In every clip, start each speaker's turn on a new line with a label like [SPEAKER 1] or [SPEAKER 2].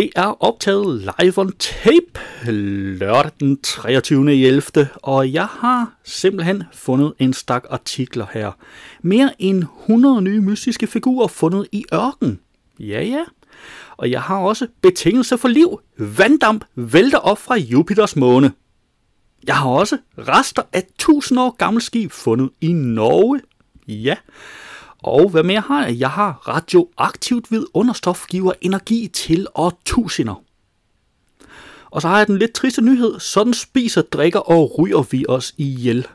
[SPEAKER 1] det er optaget live on tape lørdag den 23. 11. Og jeg har simpelthen fundet en stak artikler her. Mere end 100 nye mystiske figurer fundet i ørken. Ja, ja. Og jeg har også betingelser for liv. Vanddamp vælter op fra Jupiters måne. Jeg har også rester af 1000 år gammelt skib fundet i Norge. Ja. Og hvad mere har jeg? Jeg har radioaktivt ved understof giver energi til årtusinder. Og så har jeg den lidt triste nyhed. Sådan spiser, drikker og ryger vi os ihjel.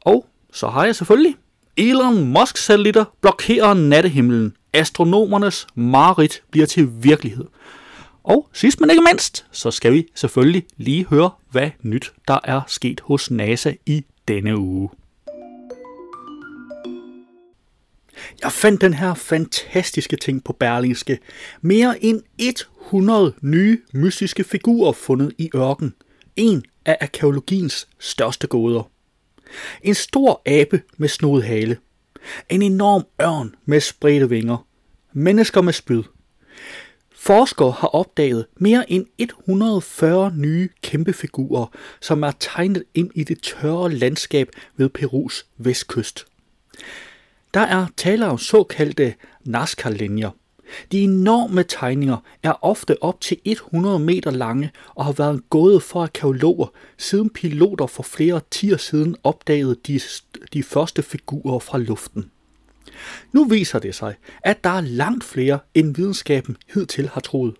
[SPEAKER 1] Og så har jeg selvfølgelig Elon Musk satellitter blokerer nattehimlen. Astronomernes mareridt bliver til virkelighed. Og sidst men ikke mindst, så skal vi selvfølgelig lige høre, hvad nyt der er sket hos NASA i denne uge. Jeg fandt den her fantastiske ting på Berlingske. Mere end 100 nye mystiske figurer fundet i ørken. En af arkeologiens største gåder. En stor abe med snodet hale. En enorm ørn med spredte vinger. Mennesker med spyd. Forskere har opdaget mere end 140 nye kæmpefigurer, som er tegnet ind i det tørre landskab ved Perus vestkyst. Der er tale om såkaldte Nazca-linjer. De enorme tegninger er ofte op til 100 meter lange og har været en gåde for arkeologer, siden piloter for flere tiger siden opdagede de, de første figurer fra luften. Nu viser det sig, at der er langt flere, end videnskaben hidtil har troet.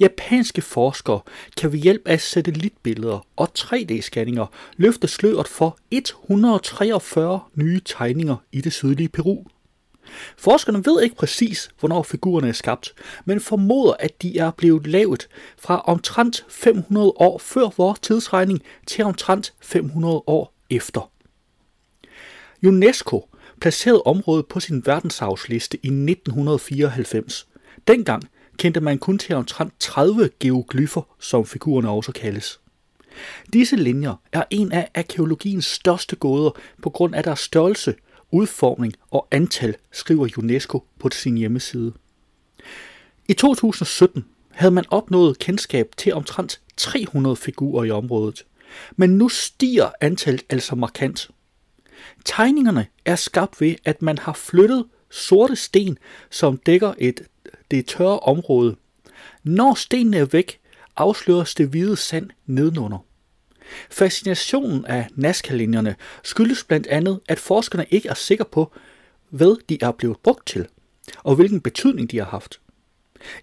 [SPEAKER 1] Japanske forskere kan ved hjælp af satellitbilleder og 3D-scanninger løfte sløret for 143 nye tegninger i det sydlige Peru. Forskerne ved ikke præcis, hvornår figurerne er skabt, men formoder, at de er blevet lavet fra omtrent 500 år før vores tidsregning til omtrent 500 år efter. UNESCO placerede området på sin verdensarvsliste i 1994. Dengang kendte man kun til omtrent 30 geoglyfer, som figurerne også kaldes. Disse linjer er en af arkeologiens største gåder på grund af deres størrelse, udformning og antal, skriver UNESCO på sin hjemmeside. I 2017 havde man opnået kendskab til omtrent 300 figurer i området, men nu stiger antallet altså markant. Tegningerne er skabt ved, at man har flyttet sorte sten, som dækker et det tørre område. Når stenene er væk, afsløres det hvide sand nedenunder. Fascinationen af Nazca-linjerne skyldes blandt andet, at forskerne ikke er sikre på, hvad de er blevet brugt til, og hvilken betydning de har haft.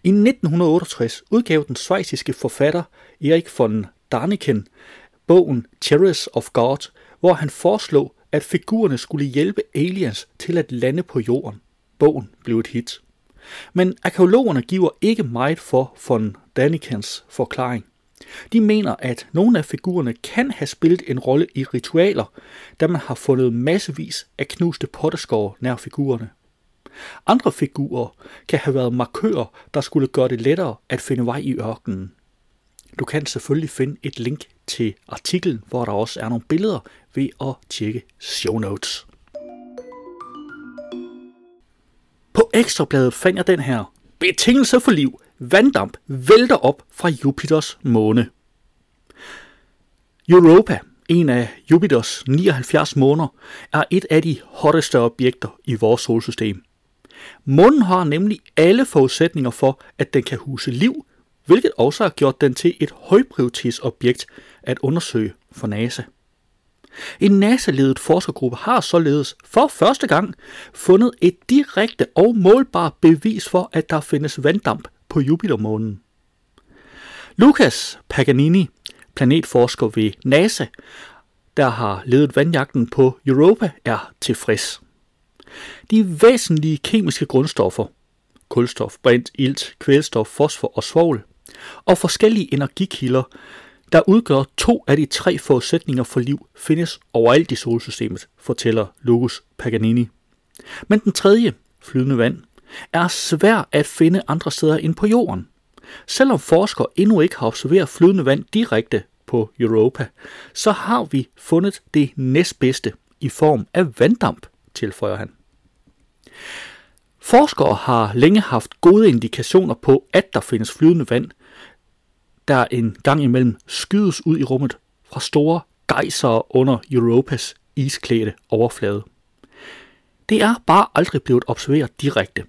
[SPEAKER 1] I 1968 udgav den svejsiske forfatter Erik von Daniken bogen Terrors of God, hvor han foreslog, at figurerne skulle hjælpe aliens til at lande på jorden. Bogen blev et hit. Men arkeologerne giver ikke meget for von Danikens forklaring. De mener, at nogle af figurerne kan have spillet en rolle i ritualer, da man har fundet massevis af knuste potteskår nær figurerne. Andre figurer kan have været markører, der skulle gøre det lettere at finde vej i ørkenen. Du kan selvfølgelig finde et link til artiklen, hvor der også er nogle billeder ved at tjekke show notes. På ekstrabladet fandt jeg den her. Betingelse for liv. Vanddamp vælter op fra Jupiters måne. Europa, en af Jupiters 79 måner, er et af de hotteste objekter i vores solsystem. Månen har nemlig alle forudsætninger for, at den kan huse liv, hvilket også har gjort den til et højprioritetsobjekt at undersøge for NASA. En NASA-ledet forskergruppe har således for første gang fundet et direkte og målbart bevis for, at der findes vanddamp på Jupitermånen. Lucas Paganini, planetforsker ved NASA, der har ledet vandjagten på Europa, er tilfreds. De væsentlige kemiske grundstoffer, kulstof, brint, ilt, kvælstof, fosfor og svovl, og forskellige energikilder der udgør to af de tre forudsætninger for liv, findes overalt i solsystemet, fortæller Lucas Paganini. Men den tredje, flydende vand, er svær at finde andre steder end på jorden. Selvom forskere endnu ikke har observeret flydende vand direkte på Europa, så har vi fundet det næstbedste i form af vanddamp, tilføjer han. Forskere har længe haft gode indikationer på, at der findes flydende vand, der en gang imellem skydes ud i rummet fra store gejser under Europas isklædte overflade. Det er bare aldrig blevet observeret direkte,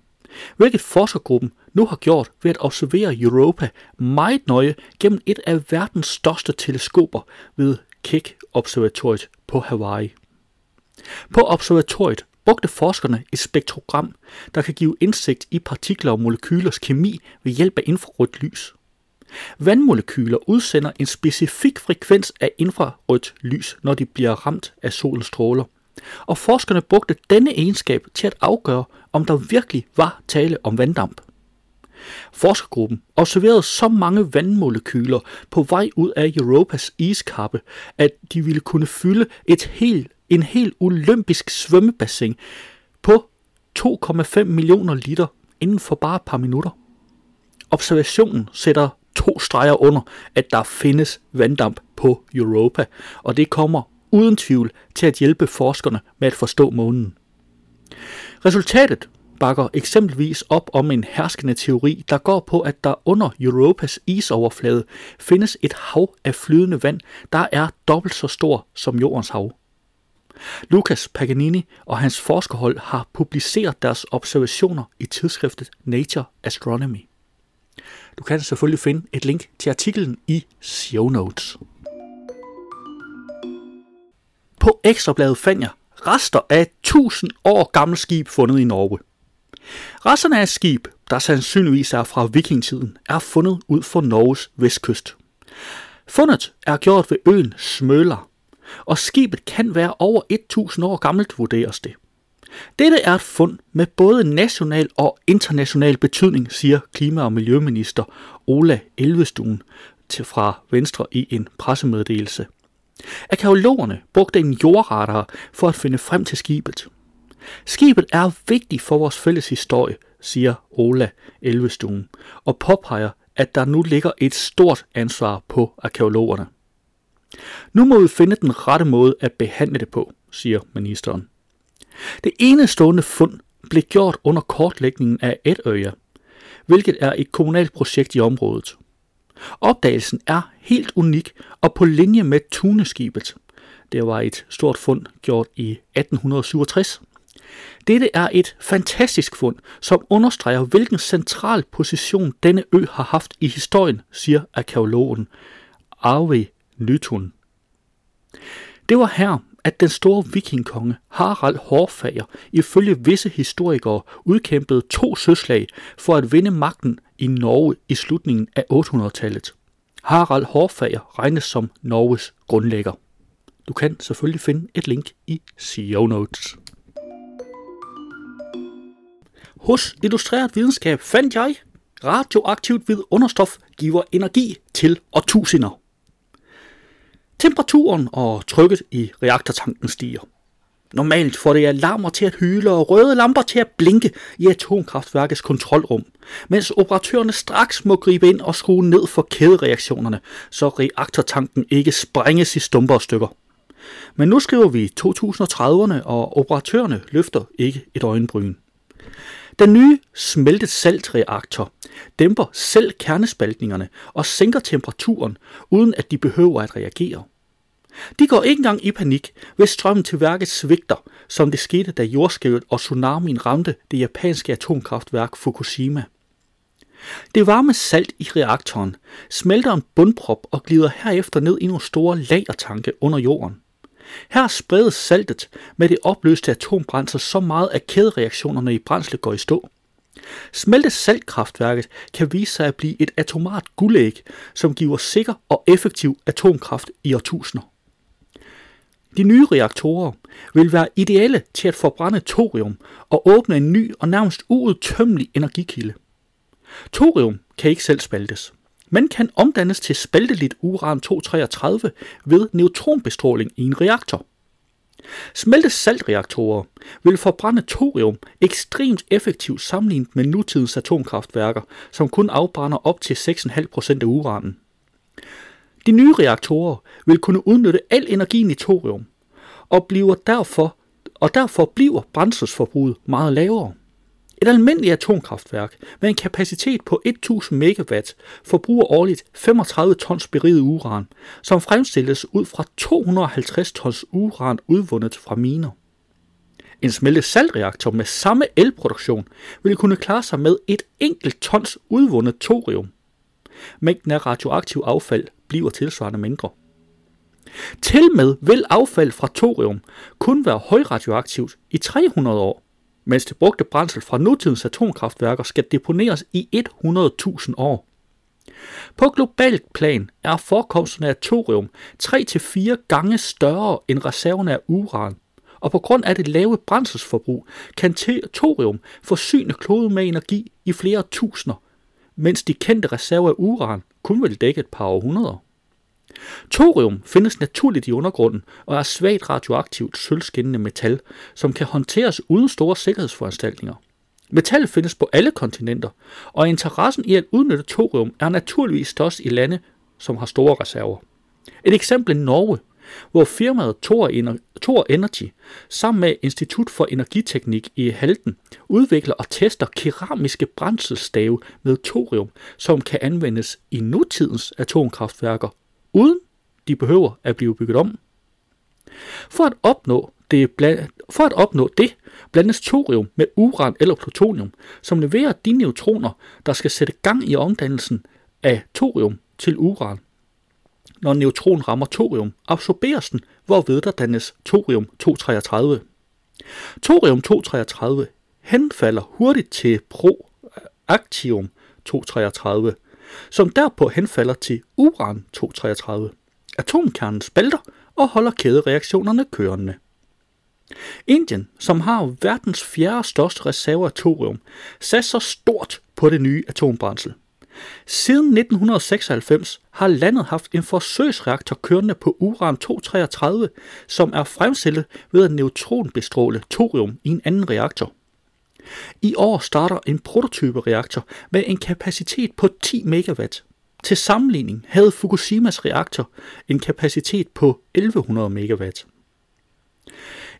[SPEAKER 1] hvilket forskergruppen nu har gjort ved at observere Europa meget nøje gennem et af verdens største teleskoper ved Keck Observatoriet på Hawaii. På observatoriet brugte forskerne et spektrogram, der kan give indsigt i partikler og molekylers kemi ved hjælp af infrarødt lys. Vandmolekyler udsender en specifik frekvens af infrarødt lys, når de bliver ramt af solens stråler. Og forskerne brugte denne egenskab til at afgøre, om der virkelig var tale om vanddamp. Forskergruppen observerede så mange vandmolekyler på vej ud af Europas iskappe, at de ville kunne fylde et helt, en helt olympisk svømmebassin på 2,5 millioner liter inden for bare et par minutter. Observationen sætter to streger under, at der findes vanddamp på Europa, og det kommer uden tvivl til at hjælpe forskerne med at forstå månen. Resultatet bakker eksempelvis op om en herskende teori, der går på, at der under Europas isoverflade findes et hav af flydende vand, der er dobbelt så stor som jordens hav. Lucas Paganini og hans forskerhold har publiceret deres observationer i tidsskriftet Nature Astronomy. Du kan selvfølgelig finde et link til artiklen i show notes. På Ekstrabladet fandt jeg rester af et 1000 år gammelt skib fundet i Norge. Resterne af et skib, der sandsynligvis er fra vikingtiden, er fundet ud for Norges vestkyst. Fundet er gjort ved øen Smøler, og skibet kan være over 1000 år gammelt, vurderes det. Dette er et fund med både national og international betydning, siger klima- og miljøminister Ola Elvestuen til fra Venstre i en pressemeddelelse. Arkeologerne brugte en jordradar for at finde frem til skibet. Skibet er vigtigt for vores fælles historie, siger Ola Elvestuen, og påpeger, at der nu ligger et stort ansvar på arkeologerne. Nu må vi finde den rette måde at behandle det på, siger ministeren. Det enestående fund blev gjort under kortlægningen af Etøya, hvilket er et kommunalt projekt i området. Opdagelsen er helt unik og på linje med Tuneskibet. Det var et stort fund gjort i 1867. Dette er et fantastisk fund, som understreger, hvilken central position denne ø har haft i historien, siger arkeologen Arve Nytun. Det var her, at den store vikingkonge Harald Hårfager ifølge visse historikere udkæmpede to søslag for at vinde magten i Norge i slutningen af 800-tallet. Harald Hårfager regnes som Norges grundlægger. Du kan selvfølgelig finde et link i show notes. Hos Illustreret Videnskab fandt jeg, radioaktivt vidunderstof giver energi til årtusinder. Temperaturen og trykket i reaktortanken stiger. Normalt får det alarmer til at hyle og røde lamper til at blinke i atomkraftværkets kontrolrum, mens operatørerne straks må gribe ind og skrue ned for kædereaktionerne, så reaktortanken ikke sprænges i stumper og stykker. Men nu skriver vi 2030'erne, og operatørerne løfter ikke et øjenbryn. Den nye smeltet saltreaktor dæmper selv kernespaltningerne og sænker temperaturen, uden at de behøver at reagere. De går ikke engang i panik, hvis strømmen til værket svigter, som det skete, da jordskælvet og tsunamien ramte det japanske atomkraftværk Fukushima. Det varme salt i reaktoren smelter en bundprop og glider herefter ned i nogle store lagertanke under jorden. Her spredes saltet med det opløste atombrændsel så meget, at kædereaktionerne i brændslet går i stå. Smeltet saltkraftværket kan vise sig at blive et atomart guldæg, som giver sikker og effektiv atomkraft i årtusinder. De nye reaktorer vil være ideelle til at forbrænde thorium og åbne en ny og nærmest uudtømmelig energikilde. Thorium kan ikke selv spaltes, men kan omdannes til spalteligt uran-233 ved neutronbestråling i en reaktor. Smeltesaltreaktorer vil forbrænde thorium ekstremt effektivt sammenlignet med nutidens atomkraftværker, som kun afbrænder op til 6,5% af uranen. De nye reaktorer vil kunne udnytte al energien i thorium, og, bliver derfor, og derfor bliver brændselsforbruget meget lavere. Et almindeligt atomkraftværk med en kapacitet på 1000 MW forbruger årligt 35 tons beriget uran, som fremstilles ud fra 250 tons uran udvundet fra miner. En smeltet saltreaktor med samme elproduktion vil kunne klare sig med et enkelt tons udvundet thorium. Mængden af radioaktiv affald bliver tilsvarende mindre. Til med vil affald fra thorium kun være højradioaktivt i 300 år, mens det brugte brændsel fra nutidens atomkraftværker skal deponeres i 100.000 år. På globalt plan er forekomsten af thorium 3-4 gange større end reserverne af uran, og på grund af det lave brændselsforbrug kan thorium forsyne kloden med energi i flere tusinder, mens de kendte reserver af uran kun vil dække et par århundreder. Thorium findes naturligt i undergrunden og er svagt radioaktivt sølvskinnende metal, som kan håndteres uden store sikkerhedsforanstaltninger. Metal findes på alle kontinenter, og interessen i at udnytte thorium er naturligvis størst i lande, som har store reserver. Et eksempel er Norge, hvor firmaet Thor Energy sammen med Institut for Energiteknik i Halden udvikler og tester keramiske brændselsstave med thorium, som kan anvendes i nutidens atomkraftværker uden de behøver at blive bygget om. For at opnå det, for at opnå det blandes thorium med uran eller plutonium, som leverer de neutroner, der skal sætte gang i omdannelsen af thorium til uran. Når en neutron rammer thorium, absorberes den, hvorved der dannes thorium-233. Thorium-233 henfalder hurtigt til proaktium-233, som derpå henfalder til uran-233. Atomkernen spalter og holder kædereaktionerne kørende. Indien, som har verdens fjerde største reserve af thorium, satser stort på det nye atombrændsel. Siden 1996 har landet haft en forsøgsreaktor kørende på uran-233, som er fremstillet ved at neutronbestråle thorium i en anden reaktor. I år starter en prototype-reaktor med en kapacitet på 10 MW. Til sammenligning havde Fukushimas reaktor en kapacitet på 1100 MW.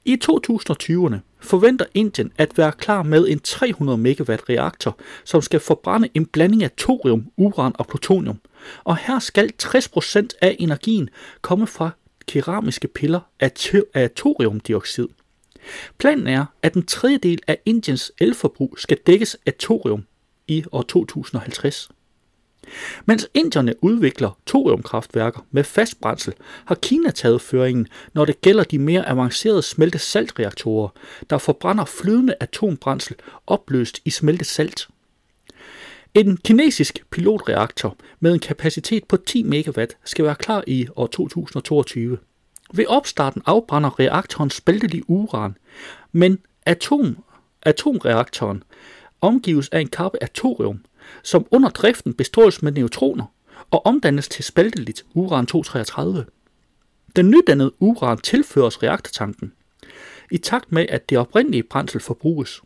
[SPEAKER 1] I 2020'erne forventer Indien at være klar med en 300 megawatt reaktor, som skal forbrænde en blanding af thorium, uran og plutonium. Og her skal 60% af energien komme fra keramiske piller af thoriumdioxid. Planen er, at en tredjedel af Indiens elforbrug skal dækkes af thorium i år 2050. Mens indierne udvikler thoriumkraftværker med fast brændsel, har Kina taget føringen, når det gælder de mere avancerede smeltesaltreaktorer, der forbrænder flydende atombrændsel opløst i smeltet salt. En kinesisk pilotreaktor med en kapacitet på 10 MW skal være klar i år 2022. Ved opstarten afbrænder reaktoren spaltet uran, men atom, atomreaktoren omgives af en kappe af thorium, som under driften bestråles med neutroner og omdannes til spalteligt uran-233. Den nydannede uran tilføres reaktortanken, i takt med at det oprindelige brændsel forbruges.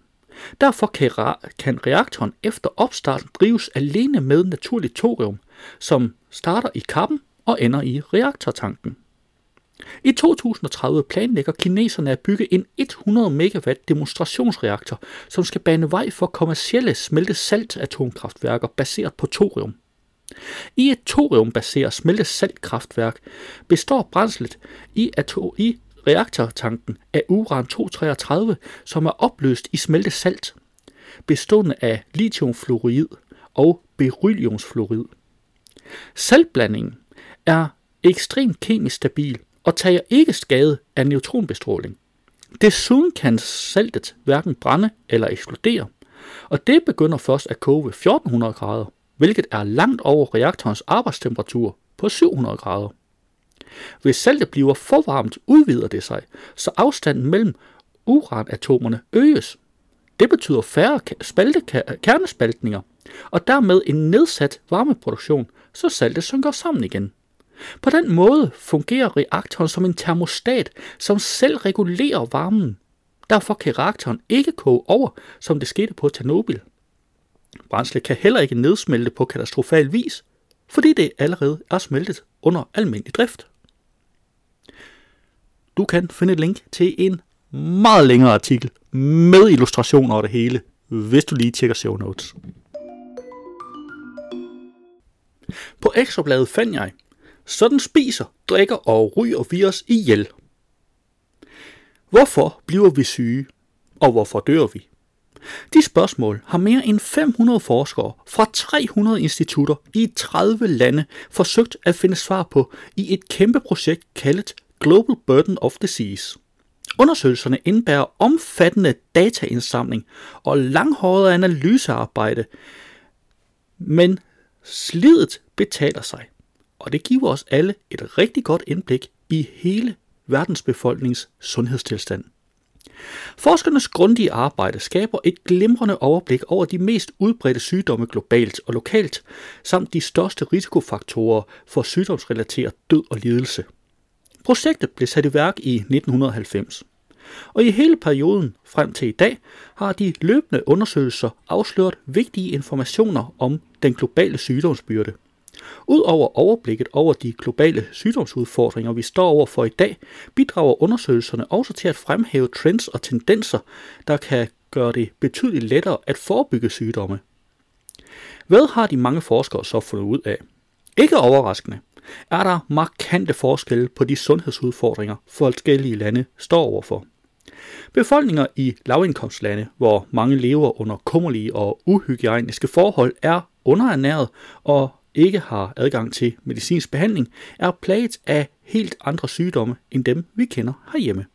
[SPEAKER 1] Derfor kan, kan reaktoren efter opstarten drives alene med naturligt thorium, som starter i kappen og ender i reaktortanken. I 2030 planlægger kineserne at bygge en 100 megawatt demonstrationsreaktor, som skal bane vej for kommercielle smeltesalt atomkraftværker baseret på thorium. I et thoriumbaseret smelte saltkraftværk består brændslet i, ato- i reaktortanken af uran-233, som er opløst i smelte salt, bestående af lithiumfluorid og berylliumsfluorid. Saltblandingen er ekstremt kemisk stabil og tager ikke skade af neutronbestråling. Desuden kan saltet hverken brænde eller eksplodere, og det begynder først at koge ved 1400 grader, hvilket er langt over reaktorens arbejdstemperatur på 700 grader. Hvis saltet bliver for varmt, udvider det sig, så afstanden mellem uranatomerne øges. Det betyder færre spalte kernespaltninger, og dermed en nedsat varmeproduktion, så saltet synker sammen igen. På den måde fungerer reaktoren som en termostat, som selv regulerer varmen. Derfor kan reaktoren ikke koge over, som det skete på Tjernobyl. Brændslet kan heller ikke nedsmelte på katastrofal vis, fordi det allerede er smeltet under almindelig drift. Du kan finde et link til en meget længere artikel med illustrationer og det hele, hvis du lige tjekker show notes. På ekstrabladet fandt jeg, sådan spiser, drikker og ryger vi os ihjel. Hvorfor bliver vi syge, og hvorfor dør vi? De spørgsmål har mere end 500 forskere fra 300 institutter i 30 lande forsøgt at finde svar på i et kæmpe projekt kaldet Global Burden of Disease. Undersøgelserne indebærer omfattende dataindsamling og langhåret analysearbejde, men slidet betaler sig, og det giver os alle et rigtig godt indblik i hele verdensbefolkningens sundhedstilstand. Forskernes grundige arbejde skaber et glimrende overblik over de mest udbredte sygdomme globalt og lokalt, samt de største risikofaktorer for sygdomsrelateret død og lidelse. Projektet blev sat i værk i 1990. Og i hele perioden frem til i dag har de løbende undersøgelser afsløret vigtige informationer om den globale sygdomsbyrde – Udover overblikket over de globale sygdomsudfordringer, vi står over for i dag, bidrager undersøgelserne også til at fremhæve trends og tendenser, der kan gøre det betydeligt lettere at forebygge sygdomme. Hvad har de mange forskere så fundet ud af? Ikke overraskende er der markante forskelle på de sundhedsudfordringer, forskellige lande står overfor. Befolkninger i lavindkomstlande, hvor mange lever under kummerlige og uhygiejniske forhold, er underernæret og ikke har adgang til medicinsk behandling, er plaget af helt andre sygdomme end dem, vi kender herhjemme.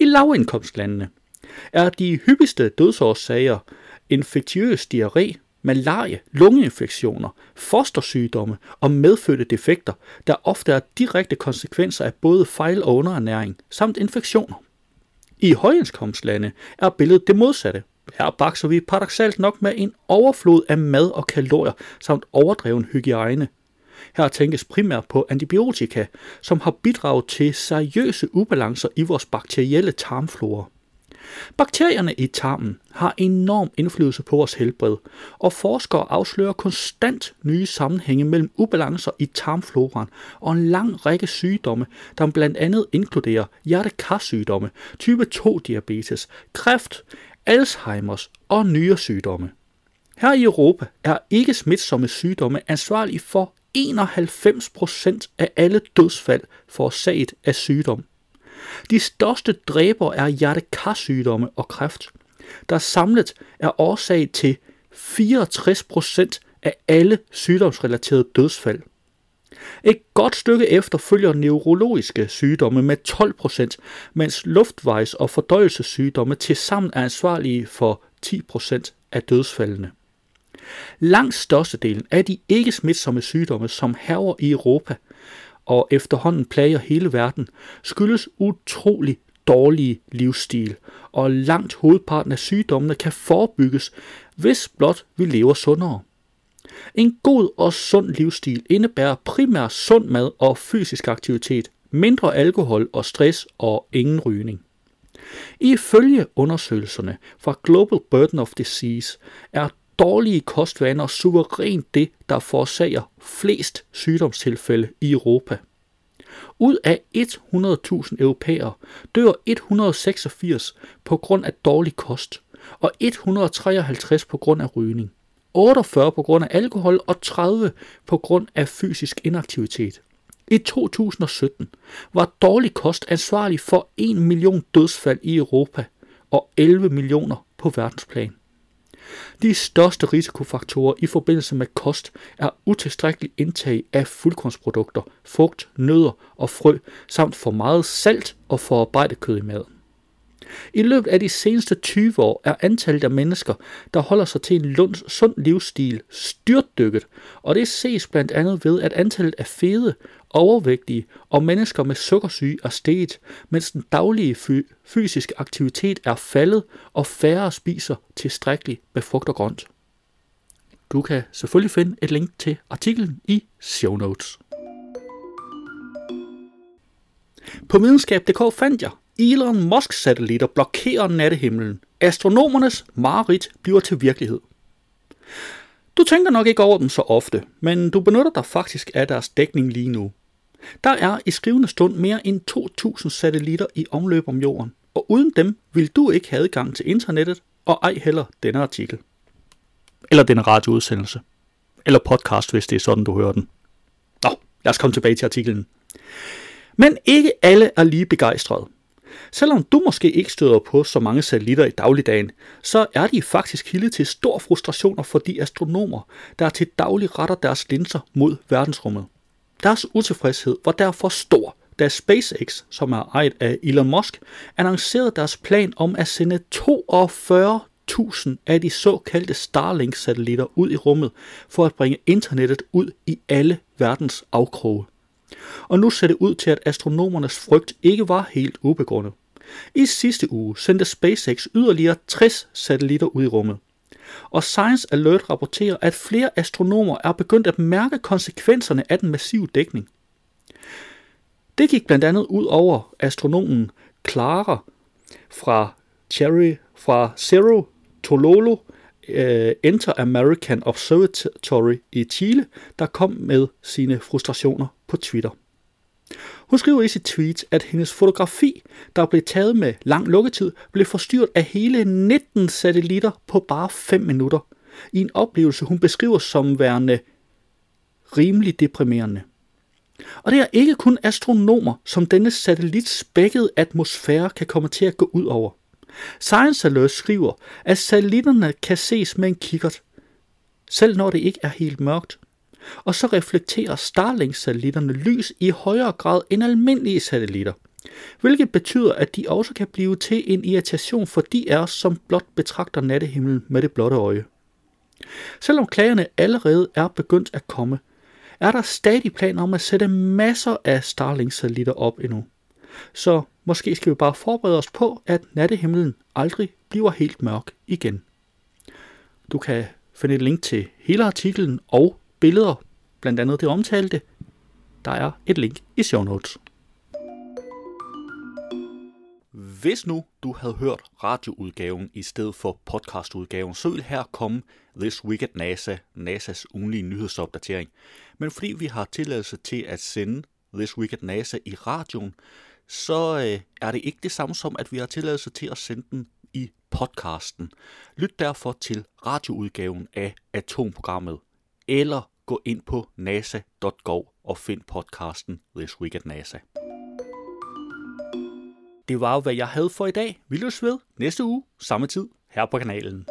[SPEAKER 1] I lavindkomstlandene er de hyppigste dødsårsager infektiøs diarré, malaria, lungeinfektioner, fostersygdomme og medfødte defekter, der ofte er direkte konsekvenser af både fejl og underernæring samt infektioner. I højindkomstlande er billedet det modsatte. Her bakser vi paradoxalt nok med en overflod af mad og kalorier samt overdreven hygiejne. Her tænkes primært på antibiotika, som har bidraget til seriøse ubalancer i vores bakterielle tarmflora. Bakterierne i tarmen har enorm indflydelse på vores helbred, og forskere afslører konstant nye sammenhænge mellem ubalancer i tarmfloraen og en lang række sygdomme, der blandt andet inkluderer hjertekarsygdomme, type 2-diabetes, kræft, Alzheimers og nyresygdomme. Her i Europa er ikke smitsomme sygdomme ansvarlige for 91% af alle dødsfald forårsaget af sygdom. De største dræber er hjertekarsygdomme og kræft, der samlet er årsag til 64% af alle sygdomsrelaterede dødsfald. Et godt stykke efter følger neurologiske sygdomme med 12%, mens luftvejs- og fordøjelsessygdomme tilsammen er ansvarlige for 10% af dødsfaldene. Langt størstedelen af de ikke smitsomme sygdomme, som herrer i Europa og efterhånden plager hele verden, skyldes utrolig dårlig livsstil, og langt hovedparten af sygdommene kan forebygges, hvis blot vi lever sundere. En god og sund livsstil indebærer primært sund mad og fysisk aktivitet, mindre alkohol og stress og ingen rygning. Ifølge undersøgelserne fra Global Burden of Disease er dårlige kostvaner suverænt det, der forårsager flest sygdomstilfælde i Europa. Ud af 100.000 europæere dør 186 på grund af dårlig kost, og 153 på grund af rygning. 48 på grund af alkohol og 30 på grund af fysisk inaktivitet. I 2017 var dårlig kost ansvarlig for 1 million dødsfald i Europa og 11 millioner på verdensplan. De største risikofaktorer i forbindelse med kost er utilstrækkelig indtag af fuldkornsprodukter, frugt, nødder og frø, samt for meget salt og forarbejdet kød i maden. I løbet af de seneste 20 år er antallet af mennesker, der holder sig til en sund livsstil, styrtdykket, og det ses blandt andet ved, at antallet af fede, overvægtige og mennesker med sukkersyge er steget, mens den daglige fysiske aktivitet er faldet, og færre spiser tilstrækkeligt med frugt og grønt. Du kan selvfølgelig finde et link til artiklen i show notes. På videnskab.dk fandt jeg, Elon Musks satellitter blokerer nattehimlen. Astronomernes mareridt bliver til virkelighed. Du tænker nok ikke over dem så ofte, men du benytter dig faktisk af deres dækning lige nu. Der er i skrivende stund mere end 2.000 satellitter i omløb om jorden, og uden dem vil du ikke have adgang til internettet, og ej heller denne artikel. Eller denne radioudsendelse. Eller podcast, hvis det er sådan, du hører den. Nå, lad os komme tilbage til artiklen. Men ikke alle er lige begejstrede. Selvom du måske ikke støder på så mange satellitter i dagligdagen, så er de faktisk kilde til stor frustration for de astronomer, der til daglig retter deres linser mod verdensrummet. Deres utilfredshed var derfor stor, da SpaceX, som er ejet af Elon Musk, annoncerede deres plan om at sende 42.000 af de såkaldte Starlink-satellitter ud i rummet for at bringe internettet ud i alle verdens afkroge. Og nu ser det ud til, at astronomernes frygt ikke var helt ubegrundet. I sidste uge sendte SpaceX yderligere 60 satellitter ud i rummet. Og Science Alert rapporterer, at flere astronomer er begyndt at mærke konsekvenserne af den massive dækning. Det gik blandt andet ud over astronomen Clara fra Cherry fra Cerro Tololo uh, Inter-American Observatory i Chile, der kom med sine frustrationer på Twitter. Hun skriver i sit tweet, at hendes fotografi, der blev taget med lang lukketid, blev forstyrret af hele 19 satellitter på bare 5 minutter. I en oplevelse, hun beskriver som værende rimelig deprimerende. Og det er ikke kun astronomer, som denne satellitspækkede atmosfære kan komme til at gå ud over. Science Alert skriver, at satellitterne kan ses med en kikkert, selv når det ikke er helt mørkt. Og så reflekterer Starlink-satellitterne lys i højere grad end almindelige satellitter, hvilket betyder, at de også kan blive til en irritation for de af os, som blot betragter nattehimlen med det blotte øje. Selvom klagerne allerede er begyndt at komme, er der stadig planer om at sætte masser af Starlink-satellitter op endnu. Så måske skal vi bare forberede os på, at nattehimlen aldrig bliver helt mørk igen. Du kan finde et link til hele artiklen og billeder, blandt andet det omtalte. Der er et link i show notes. Hvis nu du havde hørt radioudgaven i stedet for podcastudgaven, så ville her komme This Week at NASA, NASA's ugenlige nyhedsopdatering. Men fordi vi har tilladelse til at sende This Week at NASA i radioen, så øh, er det ikke det samme som, at vi har tilladelse til at sende den i podcasten. Lyt derfor til radioudgaven af Atomprogrammet, eller gå ind på nasa.gov og find podcasten This Week at NASA. Det var jo, hvad jeg havde for i dag. Vi løs ved næste uge, samme tid, her på kanalen.